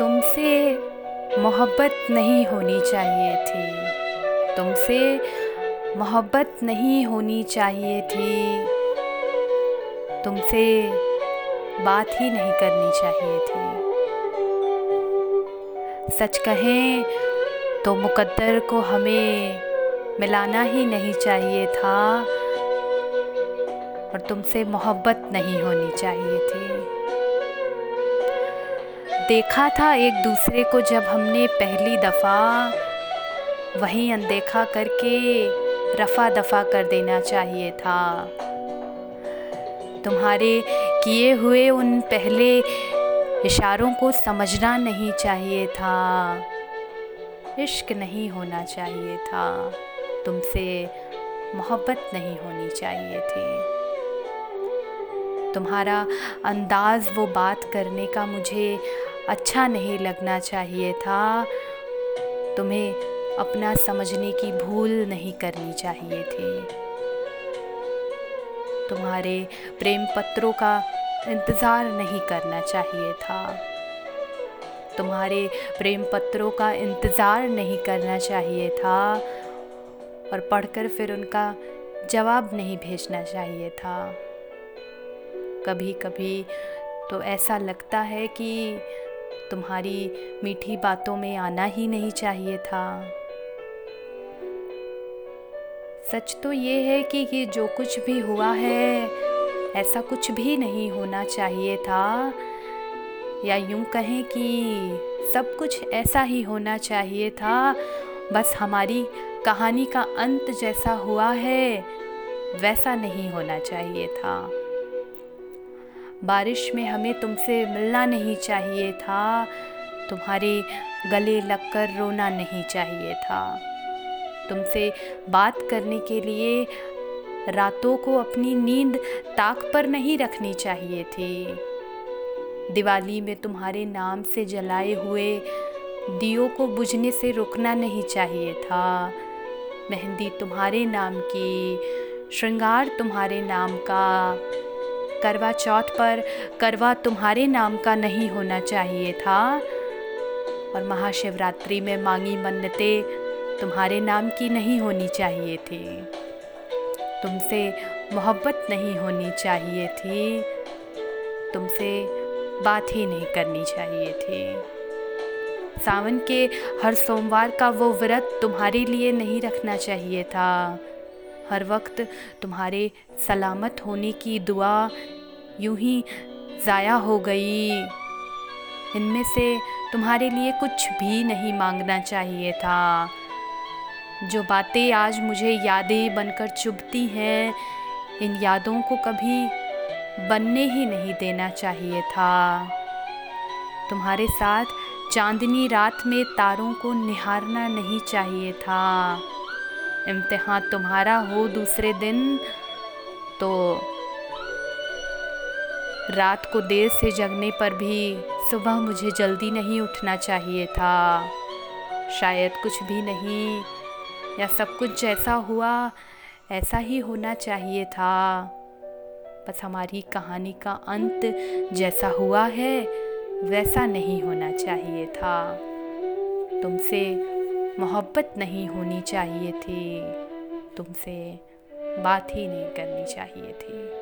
तुमसे मोहब्बत नहीं होनी चाहिए थी। तुमसे मोहब्बत नहीं होनी चाहिए थी। तुमसे बात ही नहीं करनी चाहिए थी। सच कहें तो मुकद्दर को हमें मिलाना ही नहीं चाहिए था और तुमसे मोहब्बत नहीं होनी चाहिए थी। देखा था एक दूसरे को जब हमने पहली दफ़ा वहीं अनदेखा करके रफ़ा दफ़ा कर देना चाहिए था। तुम्हारे किए हुए उन पहले इशारों को समझना नहीं चाहिए था। इश्क नहीं होना चाहिए था। तुमसे मोहब्बत नहीं होनी चाहिए थी। तुम्हारा अंदाज़ वो बात करने का मुझे अच्छा नहीं लगना चाहिए था। तुम्हें अपना समझने की भूल नहीं करनी चाहिए थी। तुम्हारे प्रेम पत्रों का इंतज़ार नहीं करना चाहिए था। तुम्हारे प्रेम पत्रों का इंतज़ार नहीं करना चाहिए था। और पढ़कर फिर उनका जवाब नहीं भेजना चाहिए था। कभी कभी तो ऐसा लगता है कि तुम्हारी मीठी बातों में आना ही नहीं चाहिए था। सच तो ये है कि ये जो कुछ भी हुआ है, ऐसा कुछ भी नहीं होना चाहिए था। या यूँ कहें कि सब कुछ ऐसा ही होना चाहिए था, बस हमारी कहानी का अंत जैसा हुआ है, वैसा नहीं होना चाहिए था। बारिश में हमें तुमसे मिलना नहीं चाहिए था। तुम्हारे गले लगकर रोना नहीं चाहिए था। तुमसे बात करने के लिए रातों को अपनी नींद ताक पर नहीं रखनी चाहिए थी। दिवाली में तुम्हारे नाम से जलाए हुए दियों को बुझने से रुकना नहीं चाहिए था। मेहंदी तुम्हारे नाम की, श्रृंगार तुम्हारे नाम का। करवा चौथ पर करवा तुम्हारे नाम का नहीं होना चाहिए था। और महाशिवरात्रि में मांगी मन्नतें तुम्हारे नाम की नहीं होनी चाहिए थी। तुमसे मोहब्बत नहीं होनी चाहिए थी। तुमसे बात ही नहीं करनी चाहिए थी। सावन के हर सोमवार का वो व्रत तुम्हारे लिए नहीं रखना चाहिए था। हर वक्त तुम्हारे सलामत होने की दुआ यूँ ही ज़ाया हो गई। इनमें से तुम्हारे लिए कुछ भी नहीं मांगना चाहिए था। जो बातें आज मुझे यादें बनकर चुभती हैं, इन यादों को कभी बनने ही नहीं देना चाहिए था। तुम्हारे साथ चांदनी रात में तारों को निहारना नहीं चाहिए था। इम्तिहान तुम्हारा हो दूसरे दिन तो रात को देर से जगने पर भी सुबह मुझे जल्दी नहीं उठना चाहिए था। शायद कुछ भी नहीं, या सब कुछ जैसा हुआ, ऐसा ही होना चाहिए था। बस हमारी कहानी का अंत जैसा हुआ है, वैसा नहीं होना चाहिए था। तुमसे मोहब्बत नहीं होनी चाहिए थी। तुमसे बात ही नहीं करनी चाहिए थी।